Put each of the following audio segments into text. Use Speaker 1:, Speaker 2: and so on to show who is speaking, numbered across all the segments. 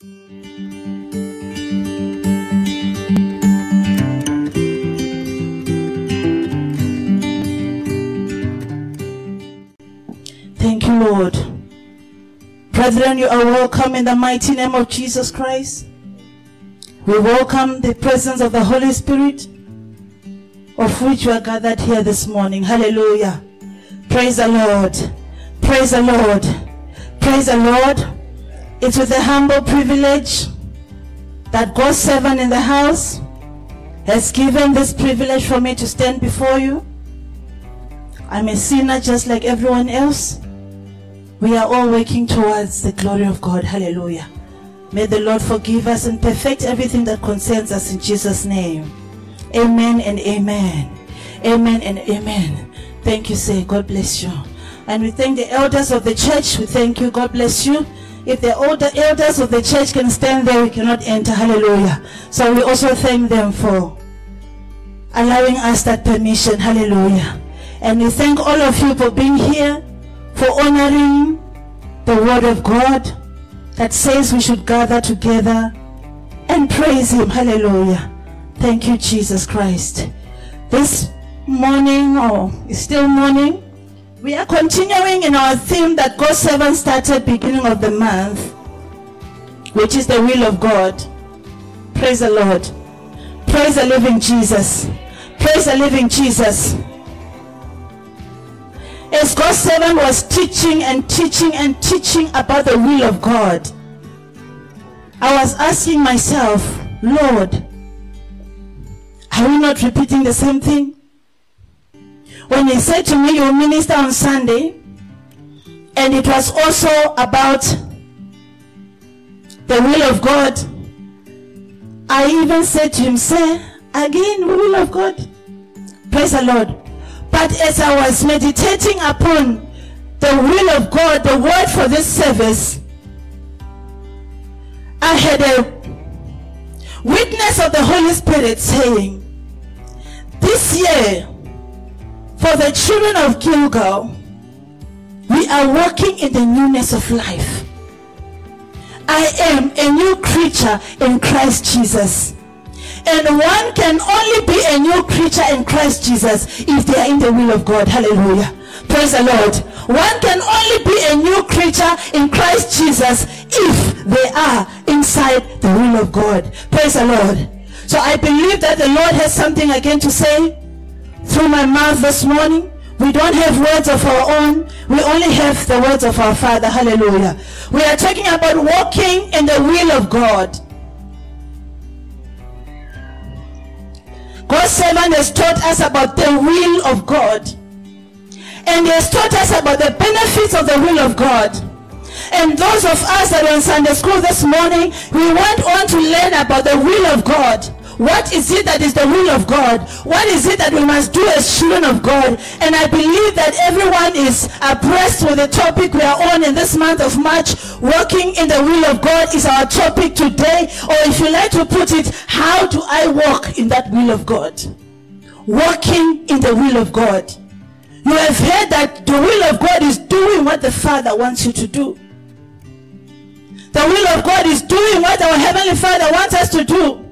Speaker 1: Thank you, Lord. Brethren, you are welcome in the mighty name of Jesus Christ. We welcome the presence of the Holy Spirit, of which we are gathered here this morning. Hallelujah. Praise the Lord. Praise the Lord. Praise the Lord. It's with a humble privilege that God's servant in the house has given this privilege for me to stand before you. I'm a sinner just like everyone else. We are all working towards the glory of God. Hallelujah. May the Lord forgive us and perfect everything that concerns us in Jesus' name. Amen and amen. Amen and amen. Thank you, say. God bless you. And we thank the elders of the church. We thank you. God bless you. If the older elders of the church can stand there, we cannot enter. Hallelujah. So we also thank them for allowing us that permission. Hallelujah. And we thank all of you for being here, for honoring the word of God that says we should gather together and praise Him. Hallelujah. Thank you, Jesus Christ. This morning, or it's still morning, we are continuing in our theme that God's servant started beginning of the month, which is the will of God. Praise the Lord. Praise the living Jesus. Praise the living Jesus. As God's servant was teaching and teaching and teaching about the will of God, I was asking myself, Lord, are we not repeating the same thing? When he said to me, You minister on Sunday, and it was also about the will of God, I even said to him, Say, again, will of God. Praise the Lord. But as I was meditating upon the will of God, the word for this service, I had a witness of the Holy Spirit saying, This year, for the children of Gilgal, we are walking in the newness of life. I am a new creature in Christ Jesus. And one can only be a new creature in Christ Jesus if they are in the will of God. Hallelujah. Praise the Lord. One can only be a new creature in Christ Jesus if they are inside the will of God. Praise the Lord. So I believe that the Lord has something again to say through my mouth this morning. We don't have words of our own. We only have the words of our Father. Hallelujah. We are talking about walking in the will of God. God's servant has taught us about the will of God. And he has taught us about the benefits of the will of God. And those of us that are in Sunday school this morning, we went on to learn about the will of God. What is it that is the will of God? What is it that we must do as children of God? And I believe that everyone is abreast with the topic we are on in this month of March. Walking in the will of God is our topic today. Or if you like to put it, how do I walk in that will of God? Walking in the will of God. You have heard that the will of God is doing what the Father wants you to do. The will of God is doing what our Heavenly Father wants us to do.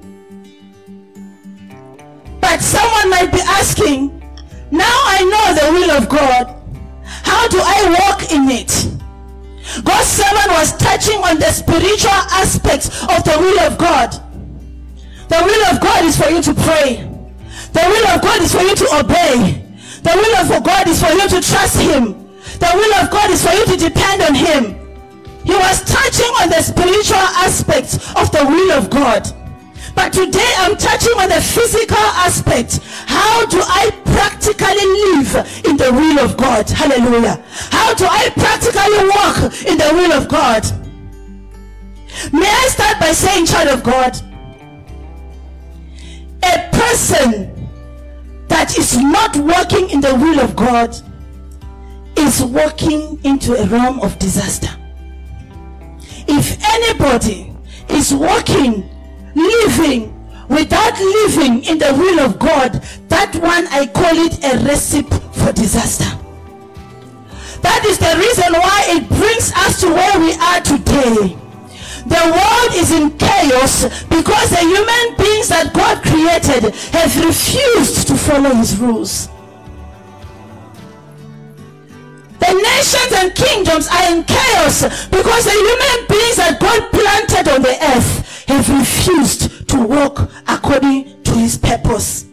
Speaker 1: But someone might be asking, now I know the will of God. How do I walk in it? God's servant was touching on the spiritual aspects of the will of God. The will of God is for you to pray. The will of God is for you to obey. The will of God is for you to trust Him. The will of God is for you to depend on Him. He was touching on the spiritual aspects of the will of God. But today I'm touching on the physical aspect. How do I practically live in the will of God? Hallelujah. How do I practically walk in the will of God? May I start by saying, child of God, a person that is not walking in the will of God is walking into a realm of disaster. If anybody is walking, living without living in the will of God, that one I call it a recipe for disaster. That is the reason why it brings us to where we are today. The world is in chaos because the human beings that God created have refused to follow his rules. The nations and kingdoms are in chaos because the human beings that God planted on the earth have refused to walk according to his purpose.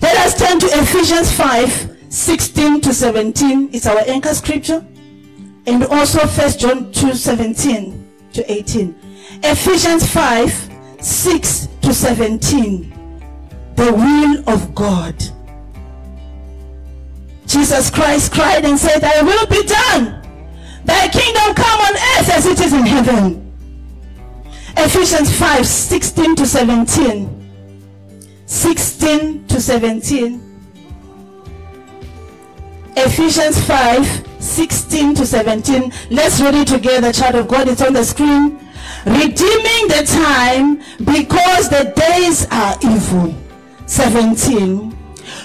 Speaker 1: Let us turn to Ephesians 5 16 to 17. It's our anchor scripture. And also 1 John 2 17 to 18. Ephesians 5 6 to 17. The will of God. Jesus Christ cried and said, Thy will be done. Thy kingdom come on earth as it is in heaven. Ephesians 5 16 to 17. 16 to 17. Ephesians 5 16 to 17. Let's read it together, child of God. It's on the screen. Redeeming the time because the days are evil. 17.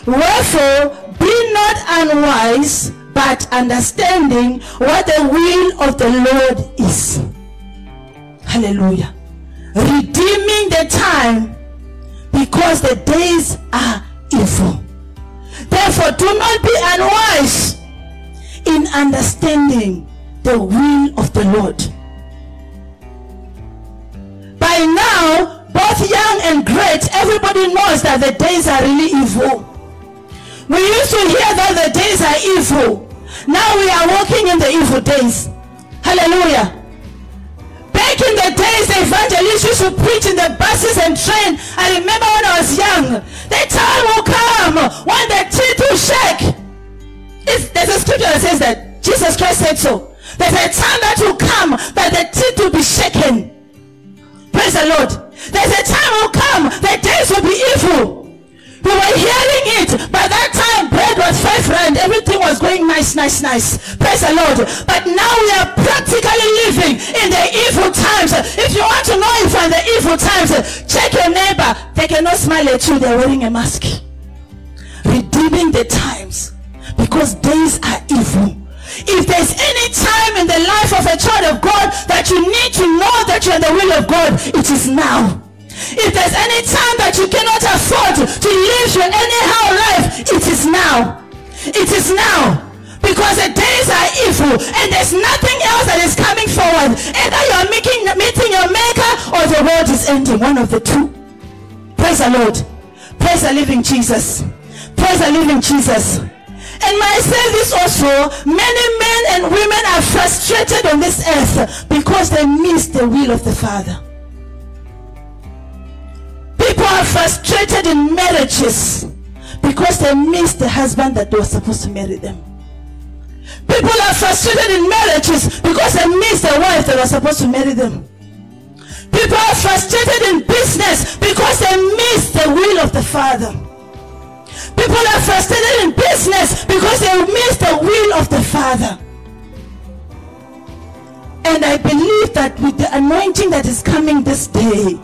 Speaker 1: Wherefore, be not unwise, but understanding what the will of the Lord is. Hallelujah. Redeeming the time because the days are evil. Therefore, do not be unwise in understanding the will of the Lord. By now, both young and great, everybody knows that the days are really evil. We used to hear that the days are evil. Now we are walking in the evil days. Hallelujah. Back in the days, the evangelists used to preach in the buses and train. I remember when I was young. The time will come when the teeth will shake. It's, there's a scripture that says that. Jesus Christ said so. There's a time that will come that the teeth will be shaken. Praise the Lord. There's a time will come. The days will be evil. We were hearing it. By that time, bread was five rand. Everything was going nice, nice, nice. Praise the Lord. But now we are practically living in the evil times. If you want to know if in the evil times, check your neighbor. They cannot smile at you. They're wearing a mask. Redeeming the times because days are evil. If there's any time in the life of a child of God that you need to know that you're in the will of God, it is now. If there's any time that you cannot afford to live your anyhow life, it is now. It is now. Because the days are evil and there's nothing else that is coming forward. Either you're making, meeting your maker or the world is ending. One of the two. Praise the Lord. Praise the living Jesus. Praise the living Jesus. And I say this also, many men and women are frustrated on this earth because they miss the will of the Father. Are frustrated in marriages because they miss the husband that was supposed to marry them. People are frustrated in marriages because they miss the wife that was supposed to marry them. People are frustrated in business because they miss the will of the Father. People are frustrated in business because they miss the will of the Father. And I believe that with the anointing that is coming this day,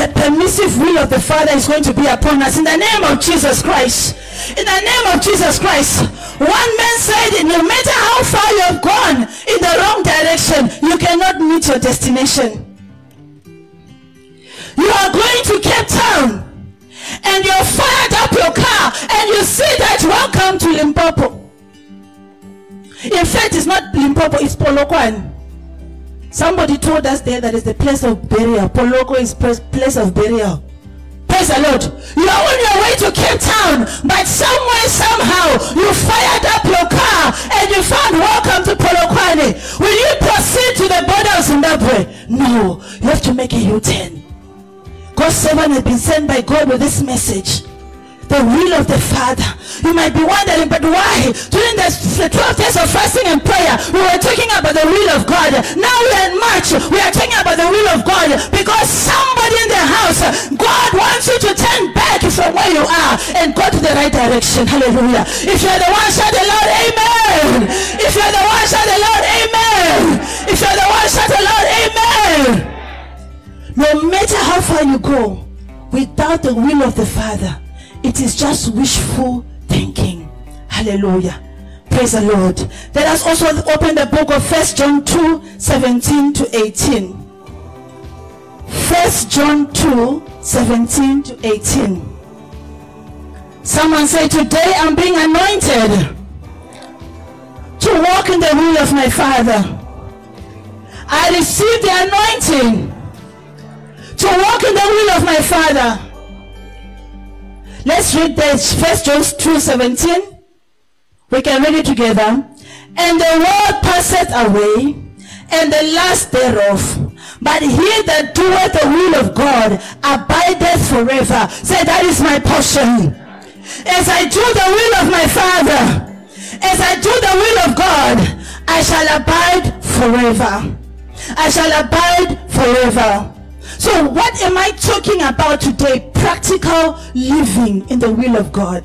Speaker 1: the permissive will of the Father is going to be upon us in the name of Jesus Christ. In the name of Jesus Christ. One man said, no matter how far you have gone in the wrong direction, you cannot meet your destination. You are going to Cape Town and you fired up your car and you see that welcome to Limpopo. In fact, it's not Limpopo, it's Polokwane. Somebody told us there that is the place of burial. Poloko is place of burial. Praise the Lord. You are on your way to Cape Town, but somewhere, somehow, you fired up your car and you found welcome to Polokwane. Will you proceed to the border of Zimbabwe? No. You have to make a U-turn. God's servant has been sent by God with this message the will of the Father. You might be wondering, but why? During the 12 days of fasting and prayer, we were talking about the will of God. Now we are in March, we are talking about the will of God because somebody in the house, God wants you to turn back from where you are and go to the right direction. Hallelujah. If you're the one, shout the Lord, Amen. If you're the one, shout the Lord, Amen. If you're the one, shout the Lord, Amen. No matter how far you go, without the will of the Father, it is just wishful thinking. Hallelujah. Praise the Lord. Let us also open the book of First John 2 17 to 18. First John 2 17 to 18. Someone say, Today I'm being anointed to walk in the will of my Father. I receive the anointing to walk in the will of my Father. Let's read this. First John 2 17. We can read it together. And the world passeth away, and the last thereof. But he that doeth the will of God abideth forever. Say, that is my portion. As I do the will of my Father, as I do the will of God, I shall abide forever. I shall abide forever. So what am I talking about today? Practical living in the will of God.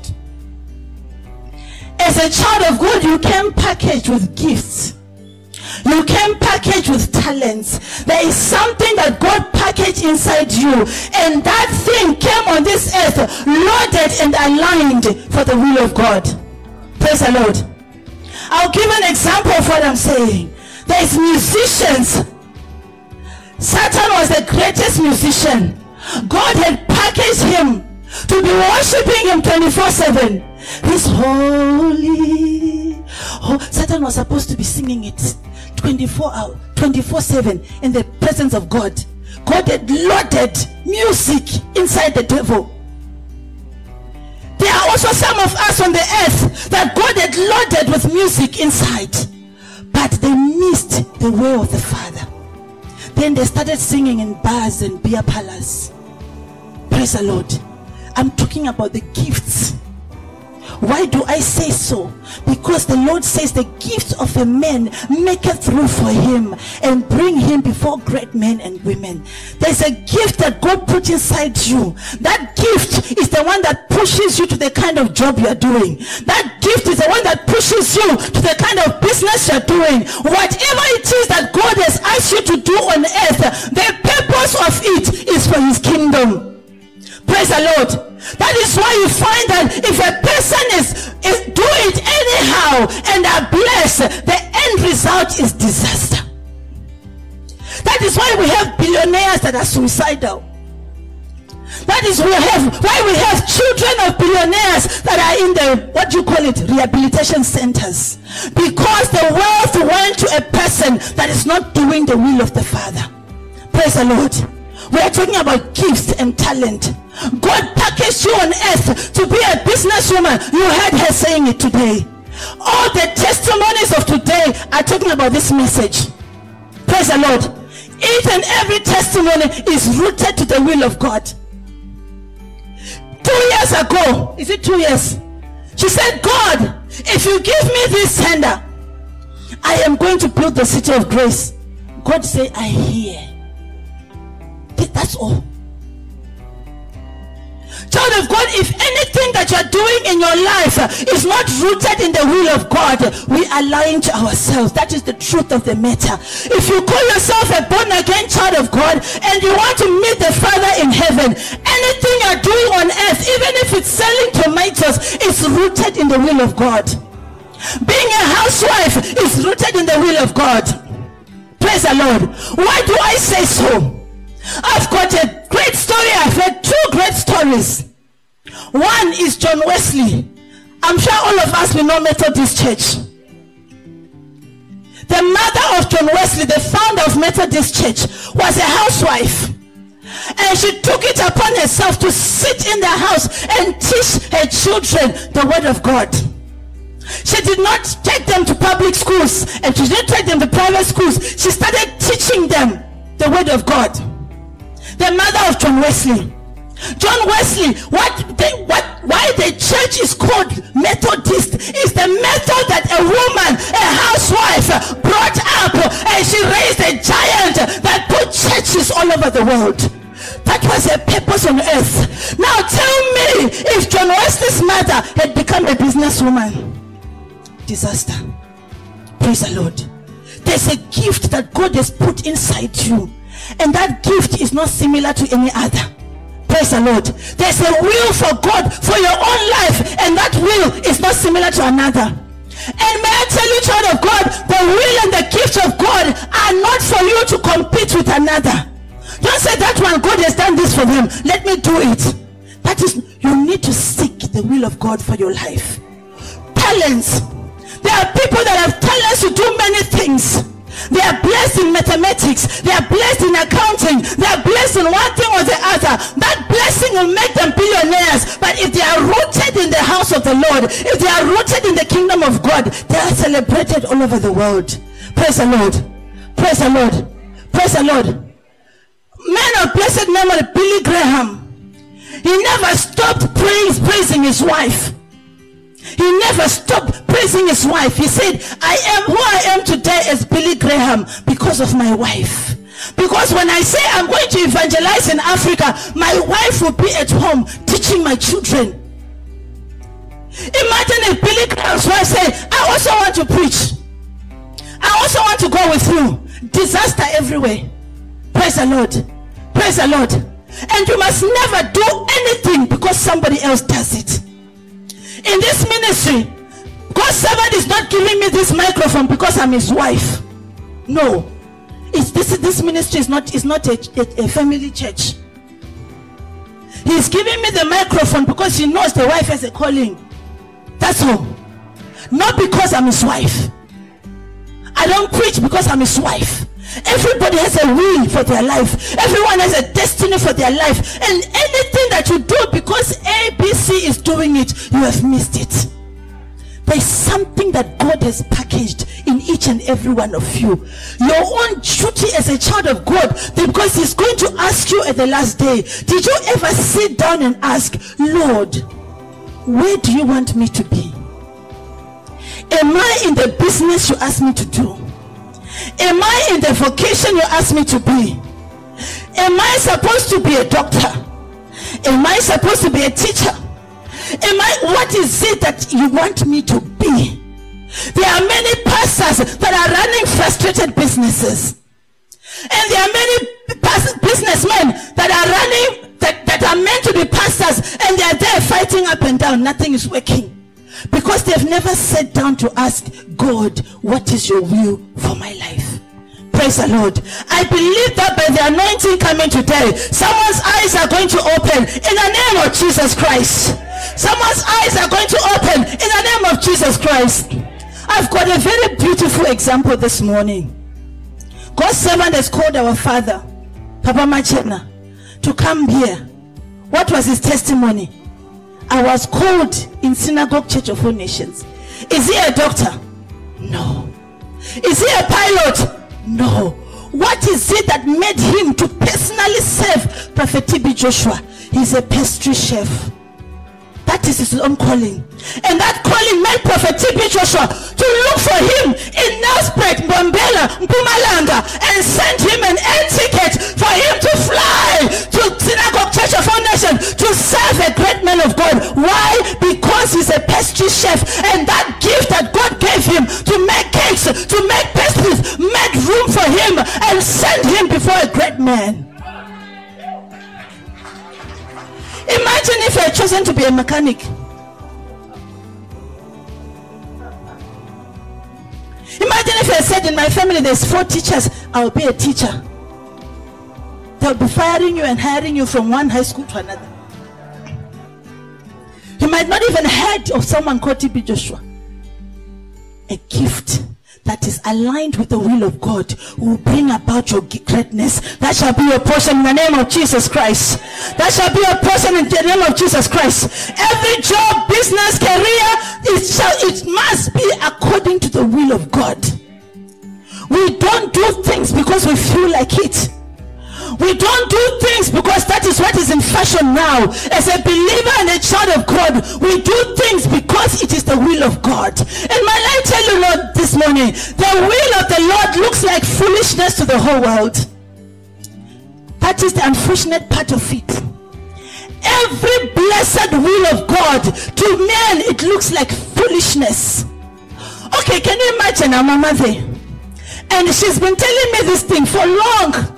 Speaker 1: As a child of God, you can package with gifts. You can package with talents. There is something that God packaged inside you, and that thing came on this earth loaded and aligned for the will of God. Praise the Lord. I'll give an example of what I'm saying. There's musicians. Satan was the greatest musician. God had packaged him to be worshiping him 24 7. He's holy. Oh, Satan was supposed to be singing it 24 hours, 24 7 in the presence of God. God had loaded music inside the devil. There are also some of us on the earth that God had loaded with music inside, but they missed the way of the Father. Then they started singing in bars and beer parlors. Praise the Lord. I'm talking about the gifts why do I say so? Because the Lord says the gift of a man maketh through for him and bring him before great men and women. There's a gift that God put inside you. That gift is the one that pushes you to the kind of job you're doing. That gift is the one that pushes you to the kind of business you're doing. Whatever it is that God has asked you to do on earth, the purpose of it is for his kingdom. Praise the Lord. That is why you find that if a person is, is do it anyhow and are blessed, the end result is disaster. That is why we have billionaires that are suicidal. That is we have why we have children of billionaires that are in the what do you call it rehabilitation centers because the wealth went to a person that is not doing the will of the Father. Praise the Lord. We are talking about gifts and talent. God packaged you on earth to be a businesswoman. You heard her saying it today. All the testimonies of today are talking about this message. Praise the Lord. Each and every testimony is rooted to the will of God. Two years ago, is it two years? She said, God, if you give me this tender, I am going to build the city of grace. God said, I hear. That's all. Child of God, if anything that you're doing in your life is not rooted in the will of God, we are lying to ourselves. That is the truth of the matter. If you call yourself a born again child of God and you want to meet the Father in heaven, anything you're doing on earth, even if it's selling tomatoes, is rooted in the will of God. Being a housewife is rooted in the will of God. Praise the Lord. Why do I say so? I've got a great story. I've heard two great stories. One is John Wesley. I'm sure all of us will know Methodist Church. The mother of John Wesley, the founder of Methodist Church, was a housewife. And she took it upon herself to sit in the house and teach her children the word of God. She did not take them to public schools and she didn't take them to private schools. She started teaching them the word of God the mother of John Wesley. John Wesley, what they, what why the church is called Methodist is the method that a woman, a housewife, brought up and she raised a giant that put churches all over the world. That was a purpose on earth. Now tell me if John Wesley's mother had become a businesswoman. Disaster. Praise the Lord. There's a gift that God has put inside you and that gift is not similar to any other. Praise the Lord. There's a will for God for your own life, and that will is not similar to another. And may I tell you, child of God, the will and the gift of God are not for you to compete with another. Don't say that one, God has done this for him. Let me do it. That is, you need to seek the will of God for your life. Talents. There are people that have talents to do many things. They are blessed in mathematics. They are blessed in accounting. They are blessed in one thing or the other. That blessing will make them billionaires. But if they are rooted in the house of the Lord, if they are rooted in the kingdom of God, they are celebrated all over the world. Praise the Lord. Praise the Lord. Praise the Lord. Man of blessed memory, Billy Graham. He never stopped praise, praising his wife. He never stopped praising his wife. He said, I am who I am today as Billy Graham because of my wife. Because when I say I'm going to evangelize in Africa, my wife will be at home teaching my children. Imagine if Billy Graham's wife said, I also want to preach. I also want to go with you. Disaster everywhere. Praise the Lord. Praise the Lord. And you must never do anything because somebody else does it in this ministry, God's servant is not giving me this microphone because I'm his wife. No. It's this this ministry is not is not a, a, a family church. He's giving me the microphone because he knows the wife has a calling. That's all. Not because I'm his wife. I don't preach because I'm his wife. Everybody has a will for their life. Everyone has a destiny for their life. And anything that you do because ABC is doing it, you have missed it. There's something that God has packaged in each and every one of you. Your own duty as a child of God, because He's going to ask you at the last day. Did you ever sit down and ask, Lord, where do you want me to be? Am I in the business you asked me to do? Am I in the vocation you asked me to be? Am I supposed to be a doctor? Am I supposed to be a teacher? Am I what is it that you want me to be? There are many pastors that are running frustrated businesses. And there are many businessmen that are running that, that are meant to be pastors and they are there fighting up and down. Nothing is working because they've never sat down to ask God, What is your will for my life? Praise the Lord. I believe that by the anointing coming today, someone's eyes are going to open in the name of Jesus Christ. Someone's eyes are going to open in the name of Jesus Christ. I've got a very beautiful example this morning. God's servant has called our father, Papa Machena, to come here. What was his testimony? I was called in Synagogue Church of All Nations. Is he a doctor? No. Is he a pilot? No. What is it that made him to personally serve Prophet TB Joshua? He's a pastry chef. That is his own calling. And that calling made Prophet TB Joshua to look for him in Nelspruit, Mbombela, Mpumalanga, and send him an air ticket for him to fly to Synagogue Church of All Nations to serve a great man of God. Why? Because he's a pastry chef. And that gift that God gave him to make cakes, to make pastries, made room for him and send him before a great man. Imagine if you had chosen to be a mechanic. Imagine if I said in my family there's four teachers, I'll be a teacher. They'll be firing you and hiring you from one high school to another. You might not even heard of someone called TB Joshua. A gift that is aligned with the will of God will bring about your greatness. That shall be your portion in the name of Jesus Christ. That shall be your portion in the name of Jesus Christ. Every job, business, career, it shall it must be according to the will of God. We don't do things because we feel like it. We don't do things because that is what is in fashion now. As a believer and a child of God, we do things because it is the will of God. And my life tell you, Lord, this morning, the will of the Lord looks like foolishness to the whole world. That is the unfortunate part of it. Every blessed will of God to men, it looks like foolishness. Okay, can you imagine our mama there? And she's been telling me this thing for long.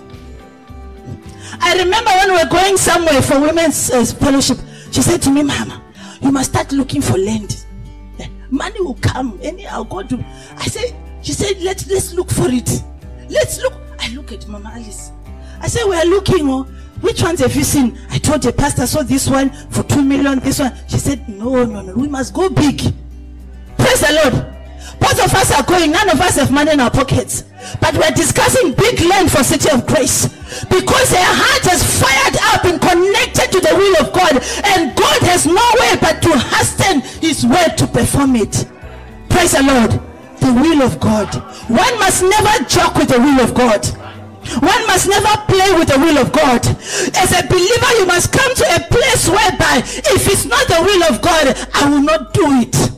Speaker 1: I remember when we were going somewhere for women's uh, fellowship, she said to me, Mama, you must start looking for land. Money will come. Anyhow, go to. I said, she said, let's let's look for it. Let's look. I look at Mama Alice. I said, we are looking. Oh, which ones have you seen? I told the pastor saw this one for two million. This one. She said, no, no, no. We must go big. Praise the Lord. Both of us are going. None of us have money in our pockets. But we're discussing big land for City of Grace. Because her heart has fired up and connected to the will of God. And God has no way but to hasten his word to perform it. Praise the Lord. The will of God. One must never joke with the will of God. One must never play with the will of God. As a believer, you must come to a place whereby if it's not the will of God, I will not do it.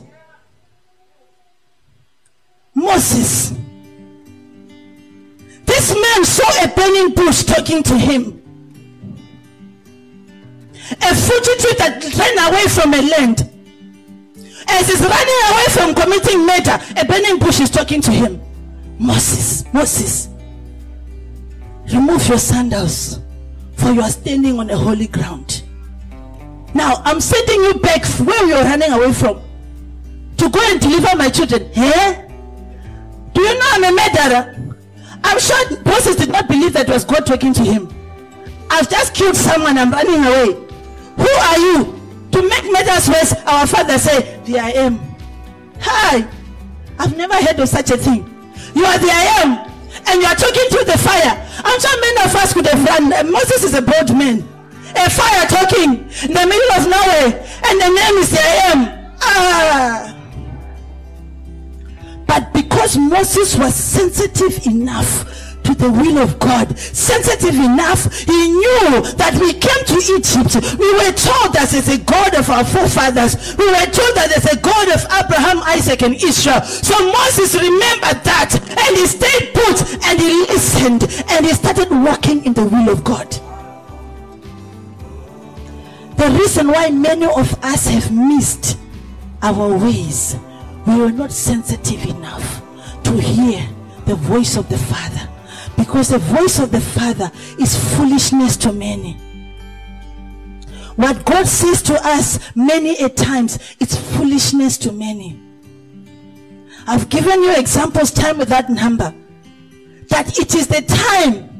Speaker 1: Moses. This man saw a burning bush talking to him. A fugitive that ran away from a land. As he's running away from committing murder, a burning bush is talking to him. Moses, Moses, remove your sandals, for you are standing on a holy ground. Now I'm sending you back where you're running away from to go and deliver my children. Eh? Do you know I'm a murderer? I'm sure Moses did not believe that was God talking to him. I've just killed someone, I'm running away. Who are you? To make matters worse, our father said, The I am. Hi, I've never heard of such a thing. You are the I am, and you are talking to the fire. I'm sure many of us could have run. Moses is a bold man. A fire talking in the middle of nowhere, and the name is the I am. Ah. But because Moses was sensitive enough to the will of God, sensitive enough, he knew that we came to Egypt. We were told that there's a God of our forefathers. We were told that there's a God of Abraham, Isaac, and Israel. So Moses remembered that and he stayed put and he listened and he started walking in the will of God. The reason why many of us have missed our ways we were not sensitive enough to hear the voice of the Father. Because the voice of the Father is foolishness to many. What God says to us many a times, it's foolishness to many. I've given you examples time without number. That it is the time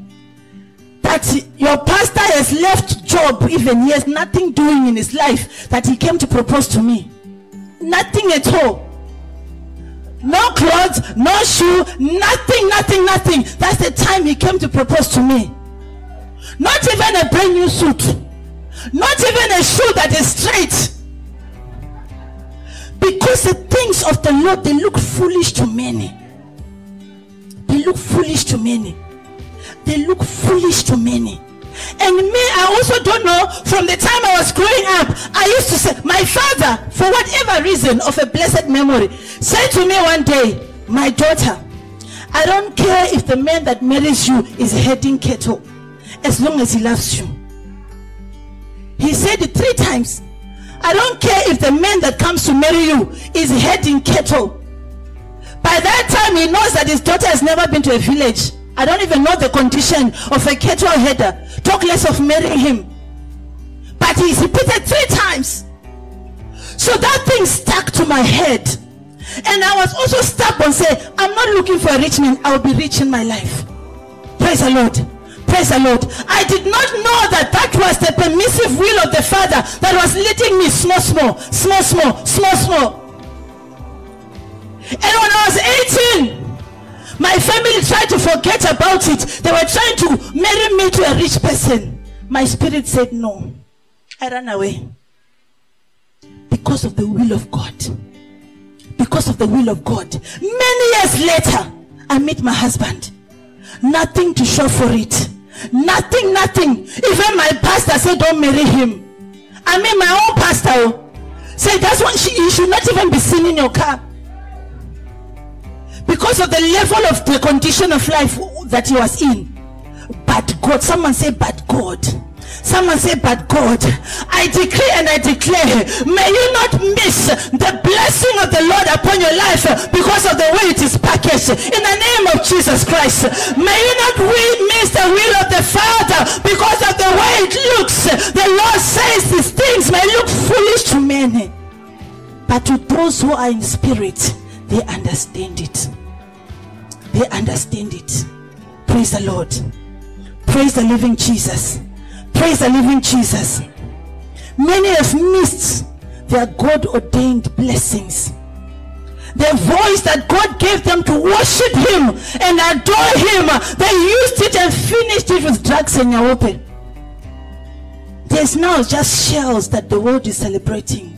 Speaker 1: that your pastor has left job even he has nothing doing in his life that he came to propose to me nothing at all no clothes, no shoe, nothing, nothing, nothing. That's the time he came to propose to me. Not even a brand new suit, not even a shoe that is straight. Because the things of the Lord they look foolish to many. They look foolish to many. They look foolish to many. And me, I also don't know from the time I was growing up, I used to say, my father, for whatever reason of a blessed memory, said to me one day, my daughter, I don't care if the man that marries you is heading cattle, as long as he loves you. He said it three times. I don't care if the man that comes to marry you is heading cattle. By that time, he knows that his daughter has never been to a village. I don't even know the condition of a cattle header. Talk less of marrying him. But he's repeated three times. So that thing stuck to my head. And I was also stubborn, say, I'm not looking for a rich man, I'll be rich in my life. Praise the Lord. Praise the Lord. I did not know that that was the permissive will of the Father that was leading me small, small, small, small, small, small. And when I was 18, my family tried to forget about it. They were trying to marry me to a rich person. My spirit said no. I ran away. Because of the will of God. Because of the will of God. Many years later, I met my husband. Nothing to show for it. Nothing, nothing. Even my pastor said, Don't marry him. I mean, my own pastor oh, said, That's one, she, you should not even be seen in your car because of the level of the condition of life that he was in. But God, someone say, but God. Someone say, but God, I decree and I declare, may you not miss the blessing of the Lord upon your life because of the way it is packaged. In the name of Jesus Christ, may you not miss the will of the Father because of the way it looks. The Lord says these things may look foolish to many But to those who are in spirit, they understand it. They understand it. Praise the Lord. Praise the living Jesus. Praise the living Jesus. Many have missed their God ordained blessings. The voice that God gave them to worship Him and adore Him, they used it and finished it with drugs and nyaope. There's now just shells that the world is celebrating.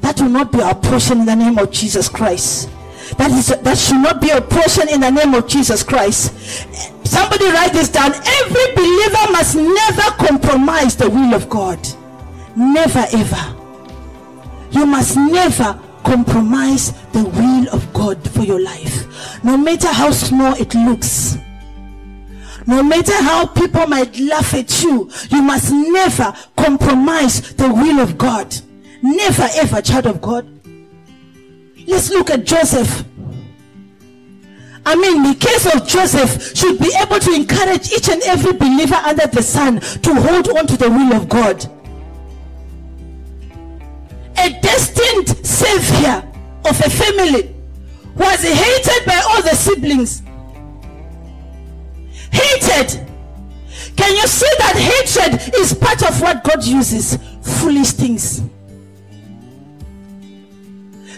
Speaker 1: That will not be our portion in the name of Jesus Christ. That is that should not be a portion in the name of Jesus Christ. Somebody write this down. Every believer must never compromise the will of God. Never ever. You must never compromise the will of God for your life. No matter how small it looks. No matter how people might laugh at you, you must never compromise the will of God. Never ever, child of God. Let's look at Joseph. I mean, the case of Joseph should be able to encourage each and every believer under the sun to hold on to the will of God. A destined savior of a family was hated by all the siblings. Hated. Can you see that hatred is part of what God uses? Foolish things.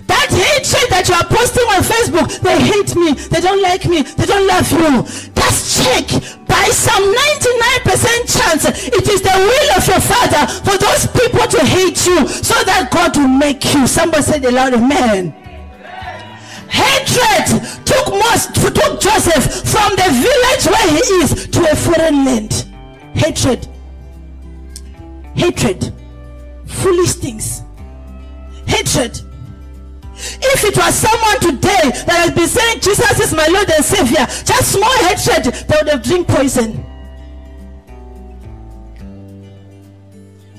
Speaker 1: That hatred that you are posting on Facebook, they hate me, they don't like me, they don't love you. Just check. By some 99% chance, it is the will of your Father for those people to hate you so that God will make you. Somebody said a loud amen. Hatred took most took Joseph from the village where he is to a foreign land. Hatred. Hatred. Foolish things. Hatred if it was someone today that has been saying Jesus is my Lord and Savior, just small hatred, they would have drink poison.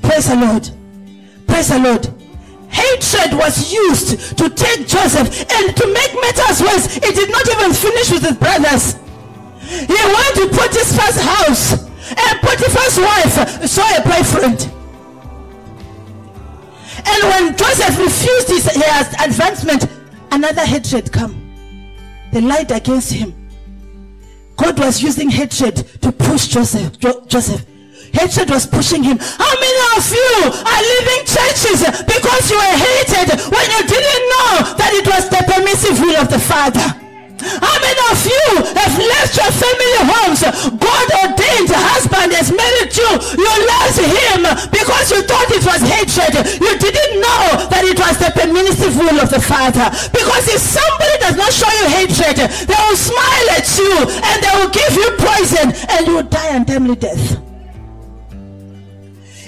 Speaker 1: Praise the Lord. Praise the Lord. Hatred was used to take Joseph and to make matters worse. It did not even finish with his brothers. He went to Potiphar's house and Potiphar's wife saw a boyfriend. And when Joseph refused his, his advancement, another hatred come. They lied against him. God was using hatred to push Joseph. Jo- Joseph. Hatred was pushing him. How many of you are leaving churches because you were hated when you didn't know that it was the permissive will of the Father? How many of you have left your family homes? God ordained husband has married you. You left him because you thought it was hatred. You didn't know that it was the permissive will of the Father. Because if somebody does not show you hatred, they will smile at you and they will give you poison and you will die untimely death.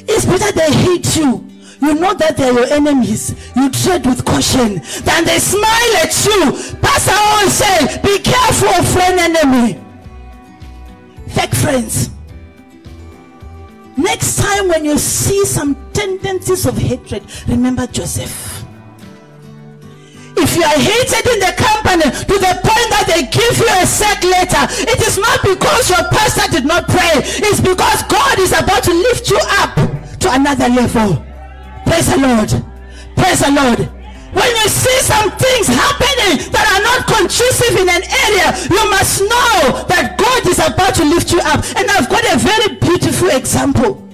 Speaker 1: It's better they hate you you know that they're your enemies. You tread with caution. Then they smile at you. Pastor always say, be careful of friend enemy. Fake friends. Next time when you see some tendencies of hatred, remember Joseph. If you are hated in the company to the point that they give you a sack letter, it is not because your pastor did not pray. It's because God is about to lift you up to another level. Praise the Lord. Praise the Lord. When you see some things happening that are not conducive in an area, you must know that God is about to lift you up. And I've got a very beautiful example.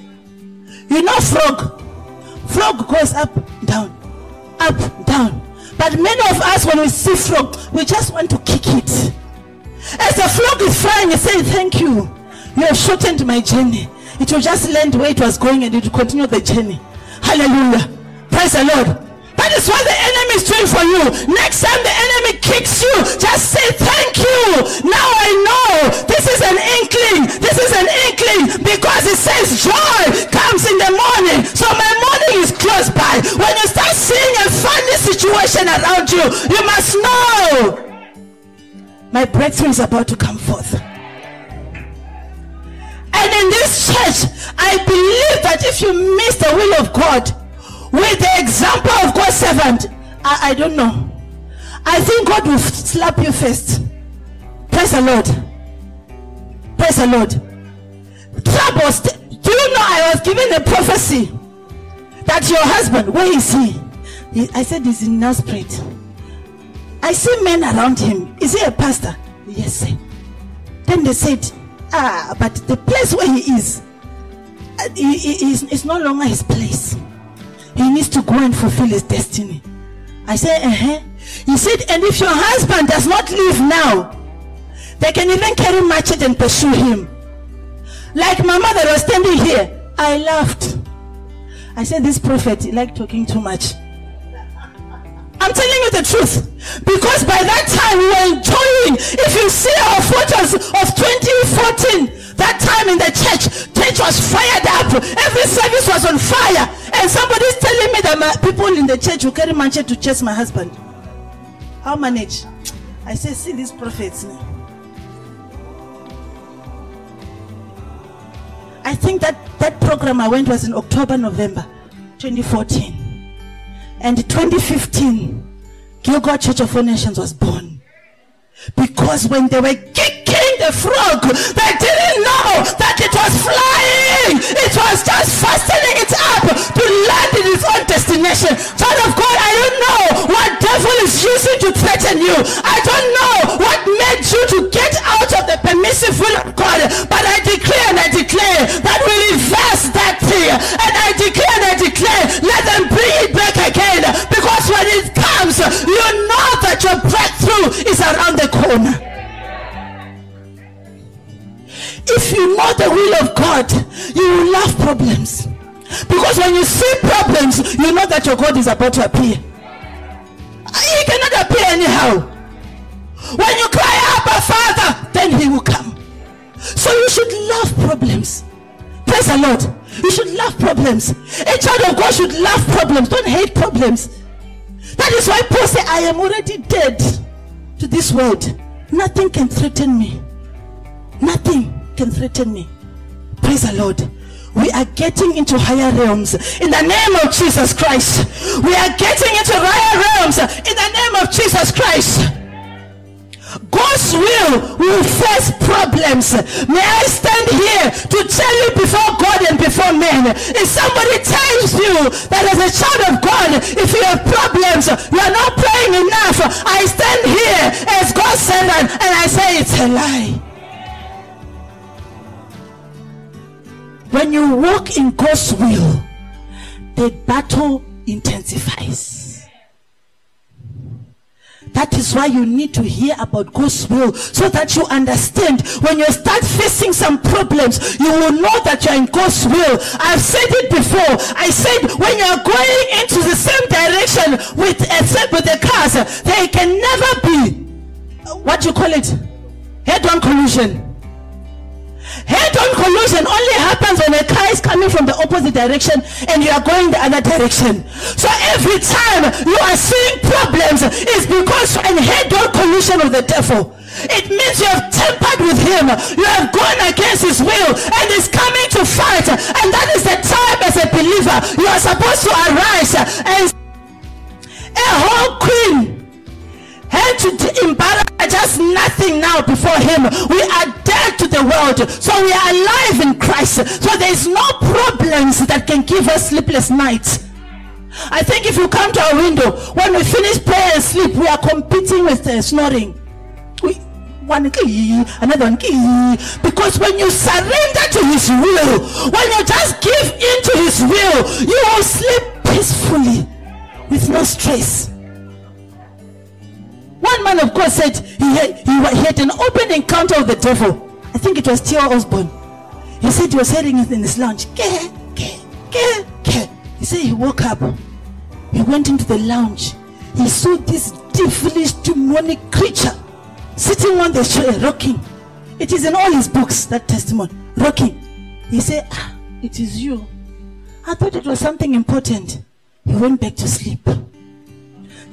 Speaker 1: You know frog. Frog goes up, down, up, down. But many of us, when we see frog, we just want to kick it. As the frog is flying, you say, thank you. You have shortened my journey. It will just land where it was going and it will continue the journey. Hallelujah. Praise the Lord. That is what the enemy is doing for you. Next time the enemy kicks you, just say thank you. Now I know this is an inkling. This is an inkling because it says joy comes in the morning. So my morning is close by. When you start seeing a funny situation around you, you must know my breakthrough is about to come forth. And in this church, I believe that if you miss the will of God with the example of God's servant, I, I don't know. I think God will slap you first. Praise the Lord. Praise the Lord. Troubles. Do you know I was given a prophecy that your husband, where is he? I said, He's in Nelspruit. I see men around him. Is he a pastor? Yes, sir. Then they said, Ah, but the place where he is, uh, he, he, is no longer his place. He needs to go and fulfill his destiny. I said, uh huh. He said, and if your husband does not leave now, they can even carry machete and pursue him. Like my mother was standing here, I laughed. I said, This prophet, he like talking too much. I'm telling you the truth. Because by that time we were enjoying. If you see our photos of 2014, that time in the church, church was fired up. Every service was on fire. And somebody's telling me that my people in the church will carry machete to chase my husband. How manage? I say, see these prophets. I think that that program I went was in October, November 2014. And 2015, Gilgal Church of All Nations was born. Because when they were kicking the frog, they didn't know that it was flying. It was just fastening it up to land in its own destination. Child of God, I don't know what devil is using to threaten you. I don't know what made you to get out of the permissive will of God. But I declare and I declare that we reverse that thing. And I declare and I declare, let them bring it back again. Because when it comes, you know that your breakthrough is around the corner. If you know the will of God, you will love problems. Because when you see problems, you know that your God is about to appear. He cannot appear anyhow. When you cry out, Father, then he will come. So you should love problems. Praise the Lord. You should love problems. A child of God should love problems. Don't hate problems. That is why Paul said, I am already dead to this world. Nothing can threaten me. Nothing can threaten me. Praise the Lord we are getting into higher realms in the name of Jesus Christ. We are getting into higher realms in the name of Jesus Christ. God's will will face problems. May I stand here to tell you before God and before men. If somebody tells you that as a child of God, if you have problems, you are not praying enough, I stand here as God's servant and I say it's a lie. When you walk in God's will, the battle intensifies. That is why you need to hear about God's will so that you understand when you start facing some problems, you will know that you're in God's will. I've said it before. I said when you're going into the same direction with except with the cars, they can never be uh, what you call it head-on collision. Head-on collision only happens when a car is coming from the opposite direction and you are going the other direction. So every time you are seeing problems is because you an head-on collision of the devil. It means you have tempered with him. You have gone against his will and he's coming to fight. And that is the time as a believer you are supposed to arise and a whole queen had to embarrass just nothing now before him. We are dead the world. So we are alive in Christ. So there is no problems that can give us sleepless nights. I think if you come to our window, when we finish prayer and sleep, we are competing with the snoring. We, one key, another one key. Because when you surrender to his will, when you just give into his will, you will sleep peacefully with no stress. One man of God said he had, he had an open encounter with the devil. I think it was Theo Osborne. He said he was heading in his lounge. He said he woke up. He went into the lounge. He saw this devilish demonic creature sitting on the chair rocking. It is in all his books, that testimony. Rocking. He said, ah, It is you. I thought it was something important. He went back to sleep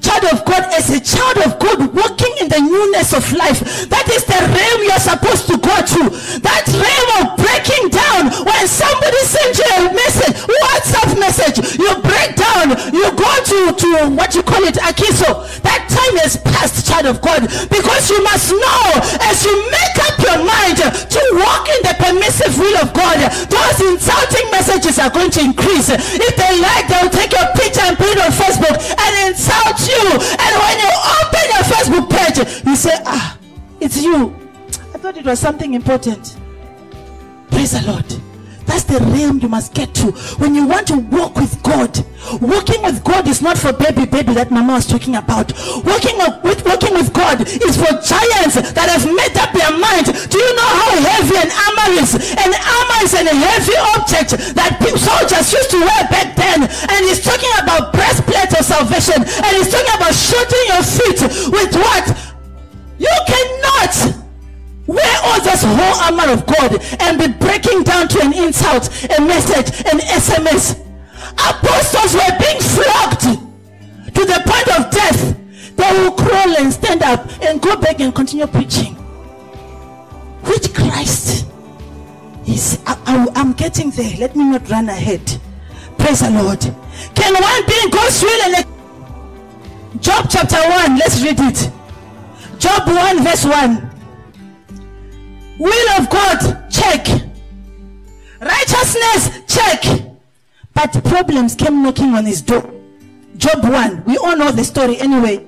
Speaker 1: child of God as a child of God walking in the newness of life. That is the realm you're supposed to go to. That realm of breaking down when somebody sends you a message, WhatsApp message, you break down, you go to, to what you call it, Akeso. That time has passed, child of God, because you must know as you make up your mind to walk in the permissive will of God, those insulting messages are going to increase. If they like, they'll take your picture and put it on Facebook and insult you. And when you open your Facebook page, you say, Ah, it's you. I thought it was something important. Praise the Lord. That's the realm you must get to. When you want to walk with God, walking with God is not for baby, baby that mama was talking about. Walking with walking with God is for giants that have made up their mind. Do you know how heavy an armor is? An armor is a heavy object that soldiers used to wear back then. And he's talking salvation. And he's talking about shooting your feet with what? You cannot wear all this whole armor of God and be breaking down to an insult, a message, an SMS. Apostles were being flogged to the point of death. They will crawl and stand up and go back and continue preaching. Which Christ is, I, am getting there. Let me not run ahead. Praise the Lord. Can one being God's will and Job chapter 1, let's read it. Job 1, verse 1. Will of God, check. Righteousness, check. But problems came knocking on his door. Job 1. We all know the story anyway.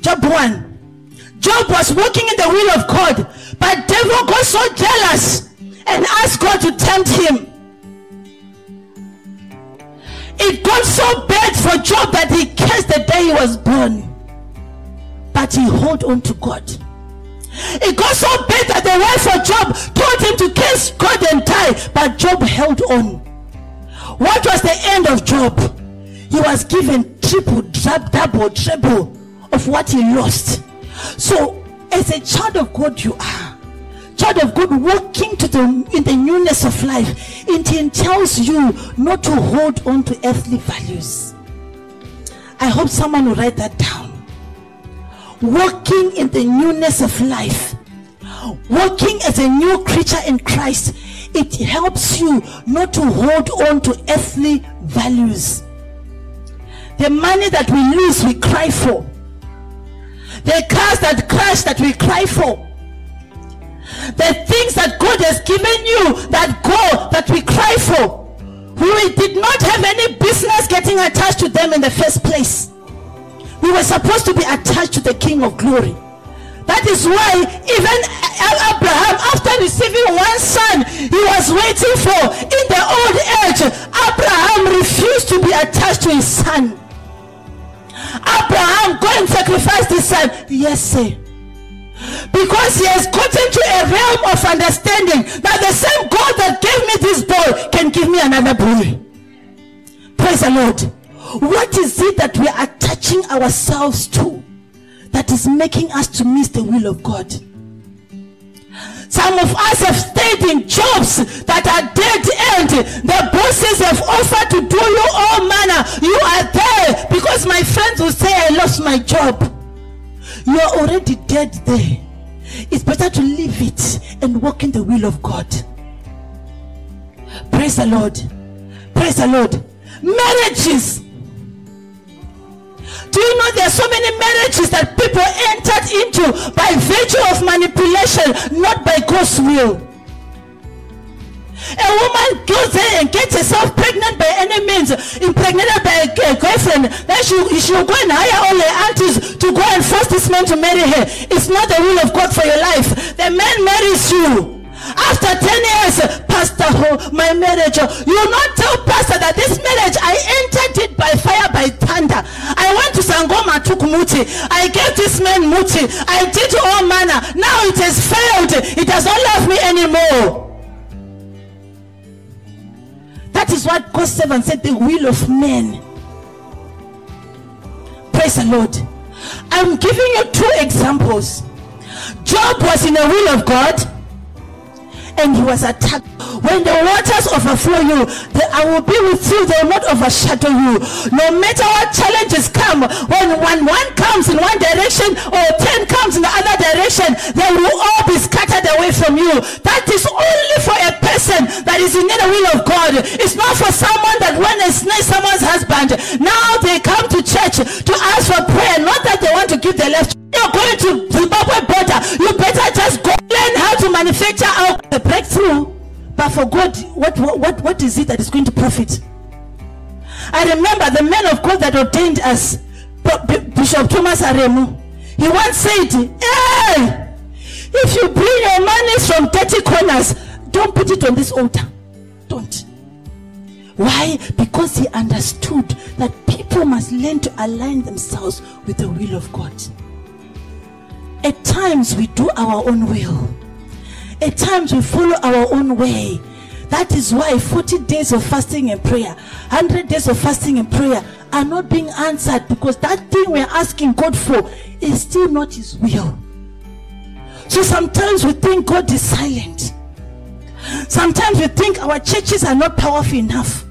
Speaker 1: Job 1. Job was walking in the will of God, but devil got so jealous and asked God to tempt him. It got so bad for Job that he cursed the day he was born. But he held on to God. It got so bad that the wife of Job told him to kiss God and die, but Job held on. What was the end of Job? He was given triple, double, triple of what he lost. So, as a child of God, you are child of God walking to the in the newness of life. It tells you not to hold on to earthly values. I hope someone will write that down walking in the newness of life, walking as a new creature in Christ, it helps you not to hold on to earthly values. The money that we lose, we cry for. The cars that crash, that we cry for. The things that God has given you, that go, that we cry for. We did not have any business getting attached to them in the first place. We were supposed to be attached to the King of Glory. That is why even Abraham, after receiving one son, he was waiting for in the old age. Abraham refused to be attached to his son. Abraham, go and sacrifice this son. Yes, sir. Because he has gotten to a realm of understanding that the same God that gave me this boy can give me another boy. Praise the Lord. What is it that we are attaching ourselves to that is making us to miss the will of God? Some of us have stayed in jobs that are dead end. The bosses have offered to do you all manner. You are there because my friends will say, I lost my job. You are already dead there. It's better to leave it and walk in the will of God. Praise the Lord. Praise the Lord. Marriages do you know there are so many marriages that people entered into by virtue of manipulation, not by God's will? A woman goes there and gets herself pregnant by any means, impregnated by a girlfriend. Then she, she will go and hire all her aunties to go and force this man to marry her. It's not the will of God for your life. The man marries you. After 10 years, Pastor, my marriage, you will not tell Pastor that this marriage, I entered it by fire, by thunder. I went to Sangoma, took Muti. I gave this man Muti. I did all manner. Now it has failed. It does not love me anymore. That is what God 7 said, the will of men. Praise the Lord. I'm giving you two examples. Job was in the will of God and he was attacked. When the waters overflow you, I will be with you, they will not overshadow you. No matter what challenges come, when one, one comes in one direction or ten comes in the other direction, they will all be scattered away from you. That is only for a person that is in the will of God. It's not for someone that when they snatch someone's husband, now they come to church to ask for prayer, not that they want to give their left you're going to Zimbabwe border, you better just go learn how to manufacture out a breakthrough. But for God, what, what, what is it that is going to profit? I remember the man of God that ordained us. Bishop Thomas Aremu. He once said, Hey, if you bring your money from 30 corners, don't put it on this altar. Don't. Why? Because he understood that people must learn to align themselves with the will of God. At times we do our own will. At times we follow our own way. That is why 40 days of fasting and prayer, 100 days of fasting and prayer are not being answered because that thing we're asking God for is still not His will. So sometimes we think God is silent. Sometimes we think our churches are not powerful enough.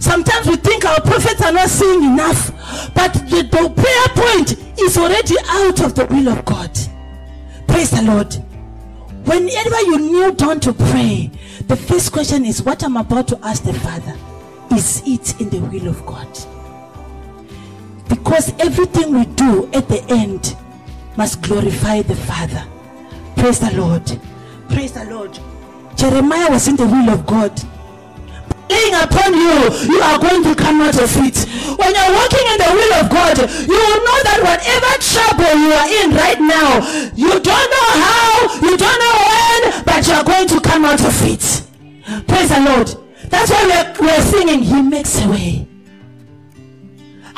Speaker 1: Sometimes we think our prophets are not saying enough. But the, the prayer point is already out of the will of God. Praise the Lord. Whenever you kneel down to pray, the first question is what I'm about to ask the Father. Is it in the will of God? Because everything we do at the end must glorify the Father. Praise the Lord. Praise the Lord. Jeremiah was in the will of God. Laying upon you, you are going to come out of it. When you're walking in the will of God, you will know that whatever trouble you are in right now, you don't know how, you don't know when, but you are going to come out of it. Praise the Lord. That's why we're, we're singing, He makes a way.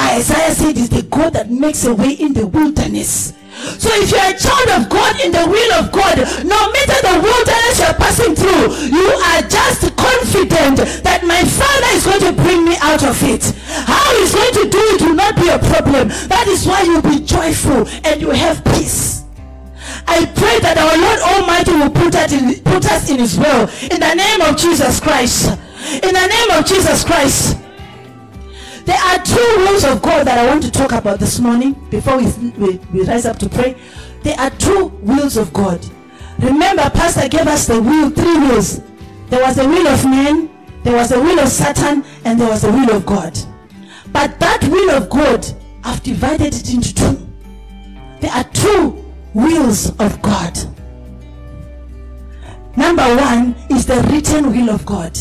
Speaker 1: Isaiah said, It's the God that makes a way in the wilderness. So if you're a child of God in the will of God, no matter the wilderness you're passing through, you are just confident that my Father is going to bring me out of it. How he's going to do it will not be a problem. That is why you'll be joyful and you have peace. I pray that our Lord Almighty will put us in, put us in his will. In the name of Jesus Christ. In the name of Jesus Christ. There are two rules of God that I want to talk about this morning before we, we, we rise up to pray. There are two wills of God. Remember, Pastor gave us the will, three wills. There was the will of man, there was the will of Satan, and there was the will of God. But that will of God, I've divided it into two. There are two wills of God. Number one is the written will of God.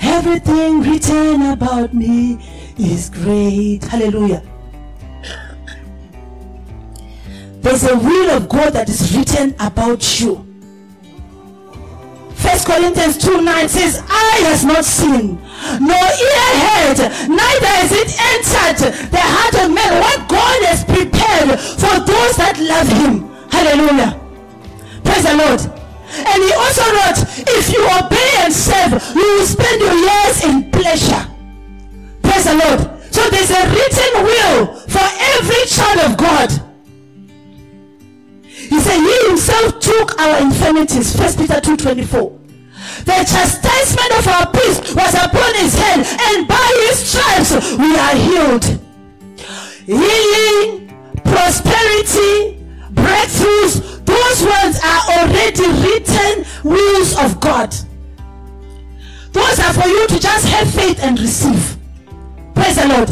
Speaker 1: Everything written about me is great. Hallelujah. There's a will of God that is written about you. First Corinthians 2 9 says, Eye has not seen, nor ear heard, neither has it entered the heart of man what God has prepared for those that love him. Hallelujah. Praise the Lord. And he also wrote, if you obey and serve, you will spend your years in pleasure. Praise the Lord. So there's a written will for every child of God. He said he himself took our infirmities. First Peter 2.24. The chastisement of our peace was upon his head, and by his stripes we are healed. Healing, prosperity, breakthroughs, those words are already written wills of God. Those are for you to just have faith and receive. Praise the Lord.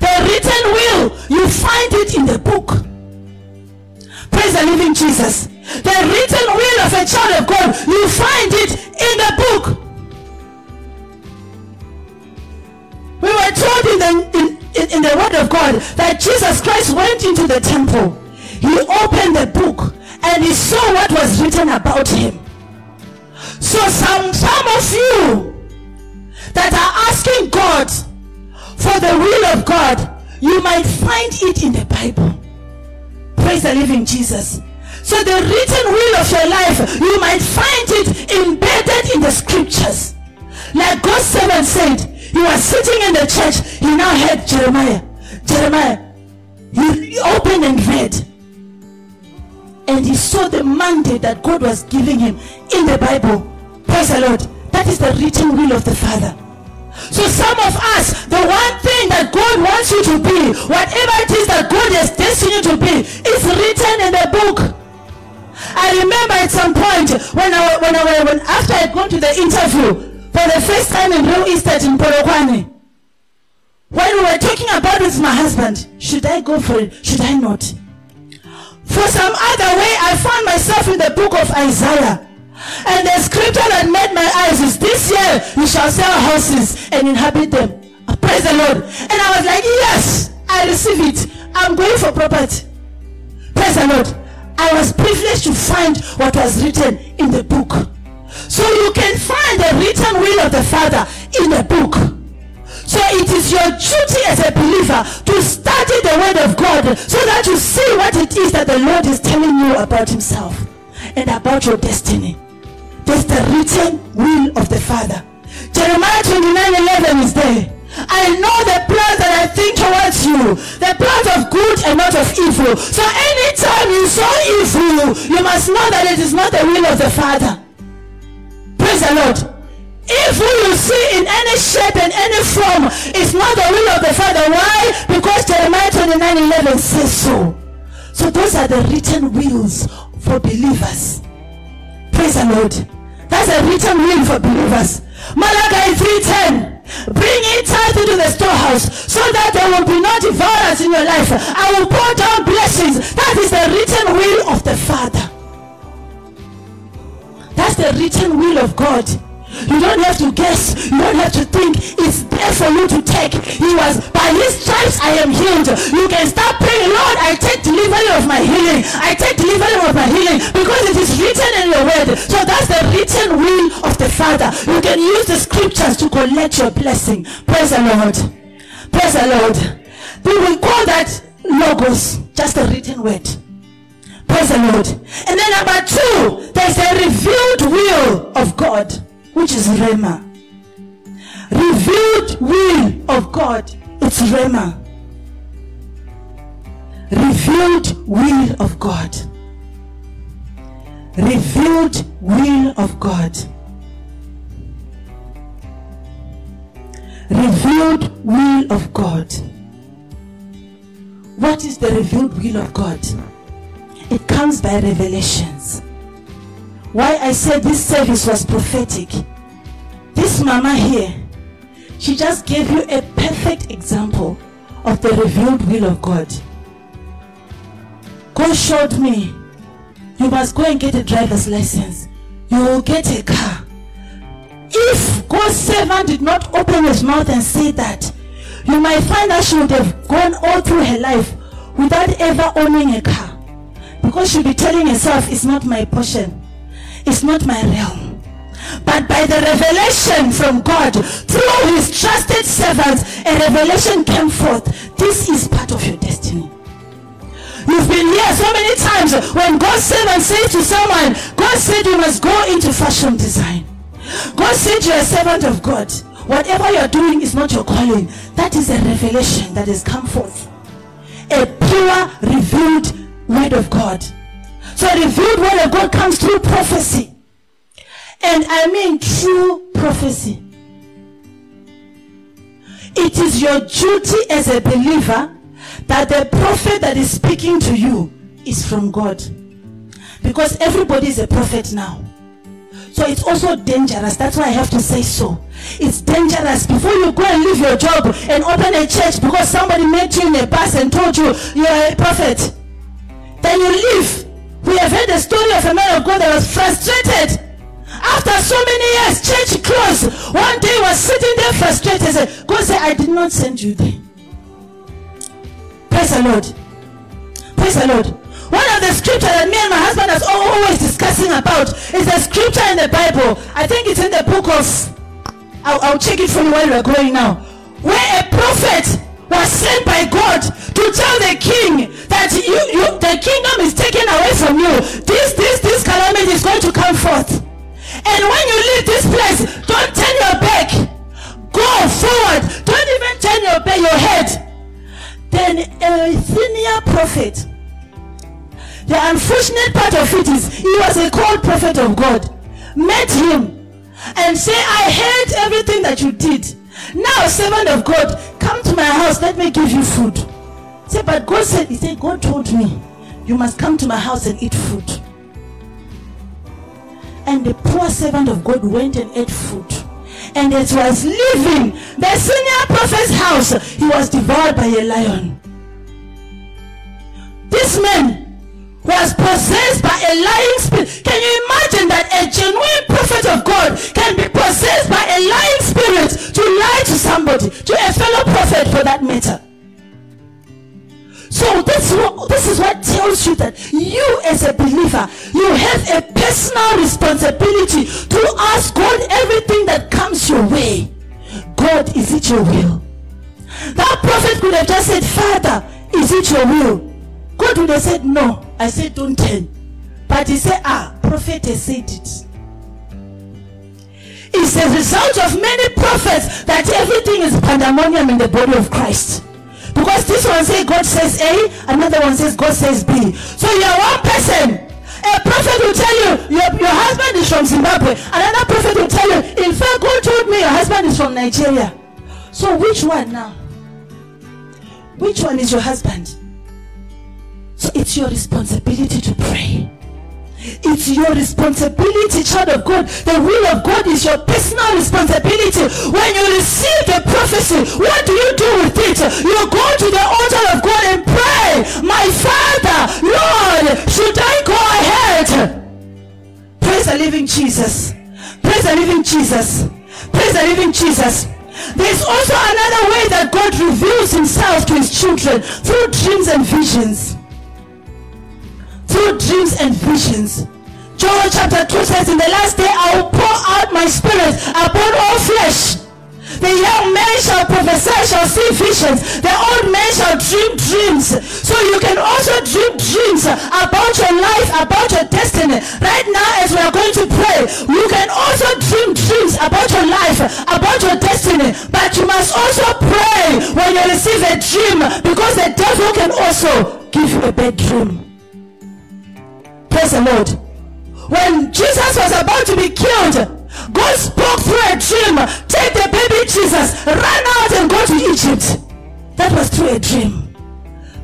Speaker 1: The written will, you find it in the book. Praise the living Jesus. The written will of a child of God, you find it in the book. We were told in the, in, in, in the word of God that Jesus Christ went into the temple he opened the book and he saw what was written about him. So some, some of you that are asking God for the will of God, you might find it in the Bible. Praise the living Jesus. So the written will of your life, you might find it embedded in the scriptures. Like God's servant said, he was sitting in the church, he now heard Jeremiah. Jeremiah, he opened and read and he saw the mandate that God was giving him in the Bible. Praise the Lord. That is the written will of the Father. So some of us, the one thing that God wants you to be, whatever it is that God has destined you to be, is written in the book. I remember at some point when I when I when after I'd gone to the interview for the first time in Real Estate in Polokwane, when we were talking about it with my husband, should I go for it? Should I not? For some other way, I found myself in the book of Isaiah. And the scripture that met my eyes is this year you shall sell houses and inhabit them. Uh, Praise the Lord. And I was like, yes, I receive it. I'm going for property. Praise the Lord. I was privileged to find what was written in the book. So you can find the written will of the Father in the book. So it is your duty as a believer to study the word of God so that you see what it is that the Lord is telling you about himself and about your destiny. There's the written will of the Father. Jeremiah 29 11 is there. I know the plans that I think towards you, the plans of good and not of evil. So anytime you saw evil, you must know that it is not the will of the Father. Praise the Lord. Evil you see in any shape and any form is not the will of the Father. Why? Because Jeremiah 29 11 says so. So those are the written wills for believers. Praise the Lord. That's a written will for believers. Malachi 3:10. Bring in tithe into the storehouse so that there will be no devourers in your life. I will pour down blessings. That is the written will of the Father. That's the written will of God. You don't have to guess. You don't have to think. It's there for you to take. He was, by his stripes I am healed. You can start praying, Lord, I take delivery of my healing. I take delivery of my healing because it is written in your word. So that's the written will of the Father. You can use the scriptures to collect your blessing. Praise the Lord. Praise the Lord. We will call that logos, just a written word. Praise the Lord. And then number two, there's a revealed will of God, which is Rhema. Revealed will of God, it's Rhema. Revealed will of God. Revealed will of God. Revealed will of God. What is the revealed will of God? It comes by revelations. Why I said this service was prophetic. This mama here, she just gave you a perfect example of the revealed will of God. God showed me you must go and get a driver's license. You will get a car. If God's servant did not open his mouth and say that, you might find that she would have gone all through her life without ever owning a car. Because she'll be telling herself, it's not my portion. It's not my realm. But by the revelation from God, through his trusted servants, a revelation came forth. This is part of your destiny. You've been here so many times when God's servant says to someone, God said you must go into fashion design. God said you're a servant of God. Whatever you're doing is not your calling. That is a revelation that has come forth. A pure, revealed word of God. So revealed word of God comes through prophecy. And I mean true prophecy. It is your duty as a believer that the prophet that is speaking to you is from God. Because everybody is a prophet now. So it's also dangerous. That's why I have to say so. It's dangerous before you go and leave your job and open a church because somebody met you in a bus and told you you are a prophet. Then you leave. We have heard the story of a man of God that was frustrated. After so many years, church closed. One day was sitting there frustrated. Said, God said, I did not send you there. Praise the Lord. Praise the Lord. One of the scriptures that me and my husband are always discussing about is the scripture in the Bible. I think it's in the book of. I'll, I'll check it for you while we're going now. Where a prophet was sent by God to tell the king that you, you the kingdom is taken away from you. This this this calamity is going to come forth. And when you leave this place, don't turn your back. Go forward. Don't even turn your back, your head. Then a senior prophet. The unfortunate part of it is he was a called prophet of God. Met him and say, I heard everything that you did. Now, servant of God, come to my house. Let me give you food. Say, but God said, He said, God told me, you must come to my house and eat food. And the poor servant of God went and ate food. And as he was leaving the senior prophet's house, he was devoured by a lion. This man was possessed by a lying spirit. Can you imagine that a genuine prophet of God can be possessed by a lying spirit to lie to somebody, to a fellow prophet for that matter. So this, this is what tells you that you as a believer, you have a personal responsibility to ask God everything that comes your way. God, is it your will? That prophet could have just said, Father, is it your will? God would have said, No. I said, Don't turn. But he said, Ah, prophet has said it. It's a result of many prophets that everything is pandemonium in the body of Christ. Because this one says God says A, another one says God says B. So you are one person. A prophet will tell you your, your husband is from Zimbabwe. Another prophet will tell you, in fact, God told me your husband is from Nigeria. So which one now? Which one is your husband? It's your responsibility to pray. It's your responsibility, child of God. The will of God is your personal responsibility. When you receive the prophecy, what do you do with it? You go to the altar of God and pray, My Father, Lord, should I go ahead? Praise the living Jesus. Praise the living Jesus. Praise the living Jesus. There's also another way that God reveals himself to his children through dreams and visions through dreams and visions. Joel chapter 2 says, In the last day I will pour out my spirit upon all flesh. The young men shall prophesy, shall see visions. The old men shall dream dreams. So you can also dream dreams about your life, about your destiny. Right now, as we are going to pray, you can also dream dreams about your life, about your destiny. But you must also pray when you receive a dream because the devil can also give you a bad dream. Praise the Lord. When Jesus was about to be killed, God spoke through a dream. Take the baby Jesus, run out and go to Egypt. That was through a dream.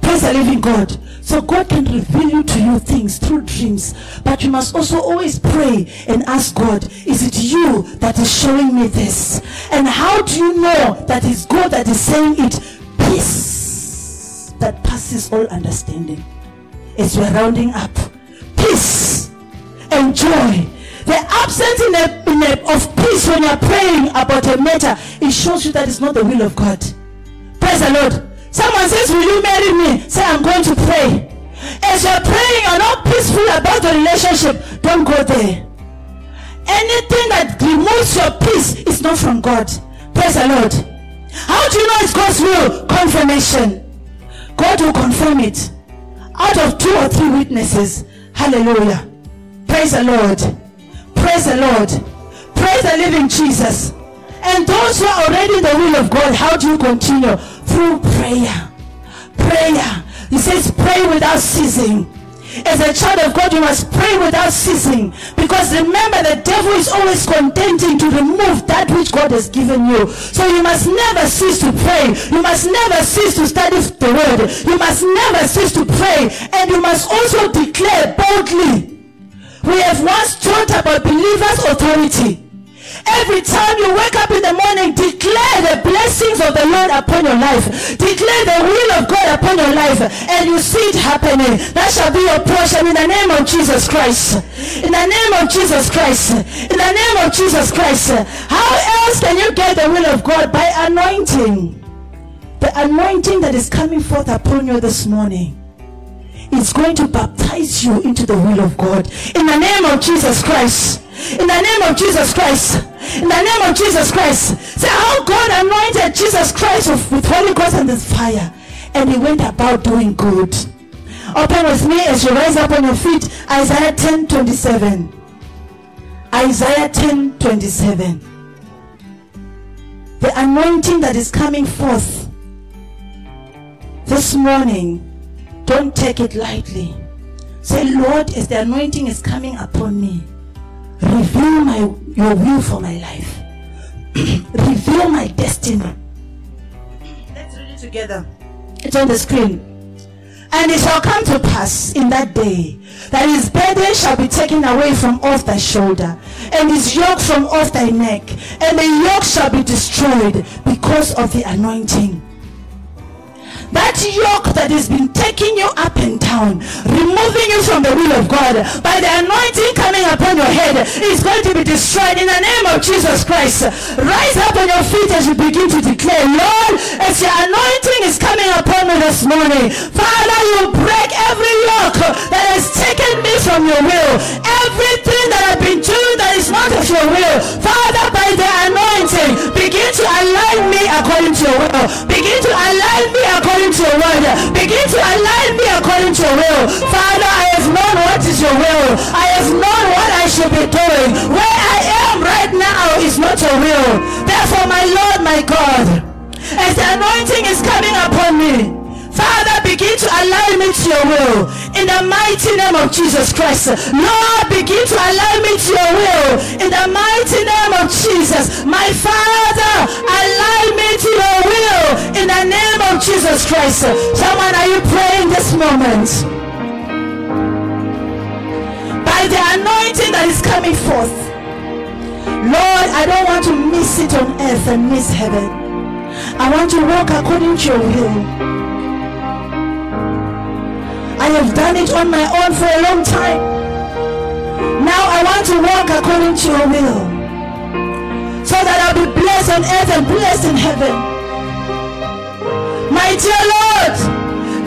Speaker 1: Praise the living God. So God can reveal to you things through dreams. But you must also always pray and ask God, is it you that is showing me this? And how do you know that it's God that is saying it? Peace that passes all understanding. As we're rounding up peace and joy. The absence in a, in a, of peace when you're praying about a matter, it shows you that it's not the will of God. Praise the Lord. Someone says, Will you marry me? Say, I'm going to pray. As you're praying, you're not peaceful about the relationship. Don't go there. Anything that removes your peace is not from God. Praise the Lord. How do you know it's God's will? Confirmation. God will confirm it. Out of two or three witnesses, Hallelujah. Praise the Lord. Praise the Lord. Praise the living Jesus. And those who are already in the will of God, how do you continue? Through prayer. Prayer. He says, pray without ceasing. As a child of God, you must pray without ceasing. Because remember, the devil is always contending to remove that which God has given you. So you must never cease to pray. You must never cease to study the word. You must never cease to pray. And you must also declare boldly. We have once taught about believers' authority. Every time you wake up in the morning, declare the blessings of the Lord upon your life. Declare the will of God upon your life. And you see it happening. That shall be your portion in the name of Jesus Christ. In the name of Jesus Christ. In the name of Jesus Christ. How else can you get the will of God? By anointing. The anointing that is coming forth upon you this morning is going to baptize you into the will of God. In the name of Jesus Christ. In the name of Jesus Christ. In the name of Jesus Christ. Say how God anointed Jesus Christ with, with Holy Ghost and with fire. And he went about doing good. Open with me as you rise up on your feet. Isaiah 10 27. Isaiah 10 27. The anointing that is coming forth this morning, don't take it lightly. Say, Lord, as the anointing is coming upon me, Reveal my your will for my life. Reveal my destiny. Let's read it together. It's on the screen. And it shall come to pass in that day that his burden shall be taken away from off thy shoulder, and his yoke from off thy neck, and the yoke shall be destroyed because of the anointing. That yoke that has been taking you up and down, removing you from the will of God, by the anointing coming upon your head, is going to be destroyed in the name of Jesus Christ. Rise up on your feet as you begin to declare, Lord, as your anointing is coming upon me this morning, Father, you break every yoke that has taken me from your will, everything that I've been doing that is not of your will. Father, by the anointing, begin to align me according to your will. Begin to align me according to your word. Begin to align me according to your will. Father, I have known what is your will. I have known what I should be doing. Where I am right now is not your will. Therefore, my Lord, my God, as the anointing is coming upon me, Father, begin to align me to your will. In the mighty name of Jesus Christ. Lord, begin to align me to your will. In the mighty name of Jesus. My Father, align me to your will. In the name of Jesus Christ. Someone, are you praying this moment? By the anointing that is coming forth. Lord, I don't want to miss it on earth and miss heaven. I want to walk according to your will. I have done it on my own for a long time. Now I want to walk according to your will. So that I'll be blessed on earth and blessed in heaven. My dear Lord,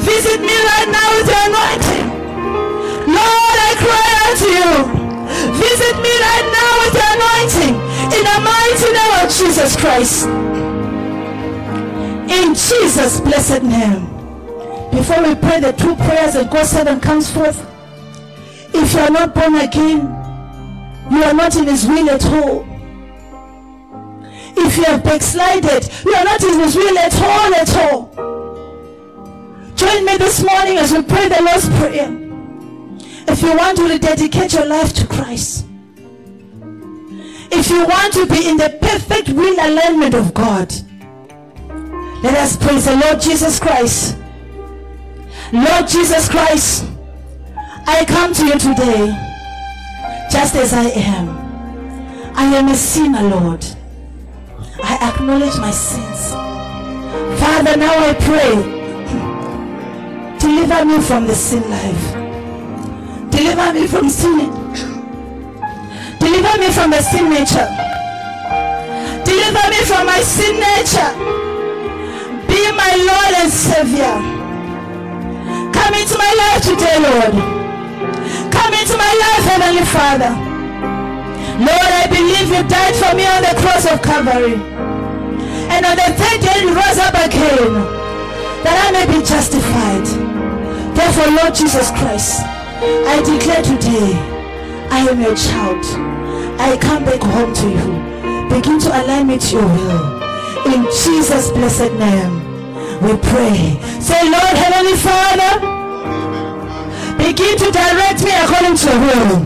Speaker 1: visit me right now with your anointing. Lord, I cry out to you. Visit me right now with your anointing. In the mighty name of Jesus Christ. In Jesus' blessed name before we pray the two prayers that God said and comes forth, if you are not born again, you are not in his will at all. If you have backslided, you are not in his will at all at all. Join me this morning as we pray the Lord's Prayer. If you want to rededicate your life to Christ, if you want to be in the perfect will alignment of God, let us praise the Lord Jesus Christ Lord Jesus Christ, I come to you today just as I am. I am a sinner, Lord. I acknowledge my sins. Father, now I pray, deliver me from the sin life. Deliver me from sin. Deliver me from the sin nature. Deliver me from my sin nature. Be my Lord and Savior. Come into my life today, Lord. Come into my life, Heavenly Father. Lord, I believe you died for me on the cross of Calvary. And on the third day you rose up again that I may be justified. Therefore, Lord Jesus Christ, I declare today, I am your child. I come back home to you. Begin to align me to your will. In Jesus' blessed name, we pray. Say, Lord, Heavenly Father, Begin to direct me according to your will.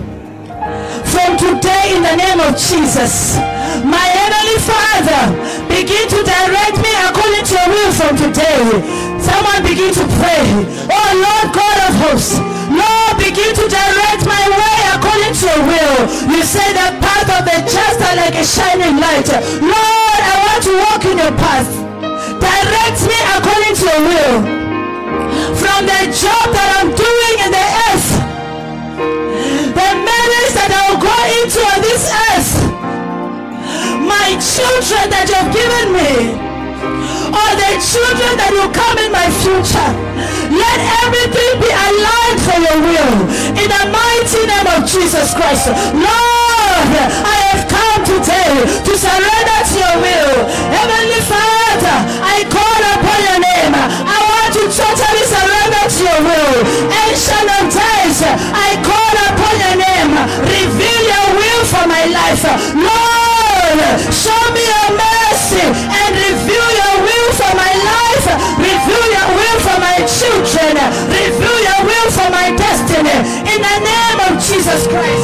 Speaker 1: From today, in the name of Jesus, my heavenly Father, begin to direct me according to your will from today. Someone begin to pray. Oh Lord God of hosts, Lord, begin to direct my way according to your will. You say the path of the just are like a shining light. Lord, I want to walk in your path. Direct me according to your will from the job that I'm doing in the earth, the marriage that I'll go into on this earth, my children that you've given me, or the children that will come in my future. Let everything be aligned for your will. In the mighty name of Jesus Christ. Lord, I have come today to surrender matter. I call upon your name. I want to totally surrender to your will. Ancient of days, I call upon your name. Reveal your will for my life. Lord, show me your mercy and reveal your will for my life. Reveal your will for my children. Reveal your will for my destiny. In the name of Jesus Christ.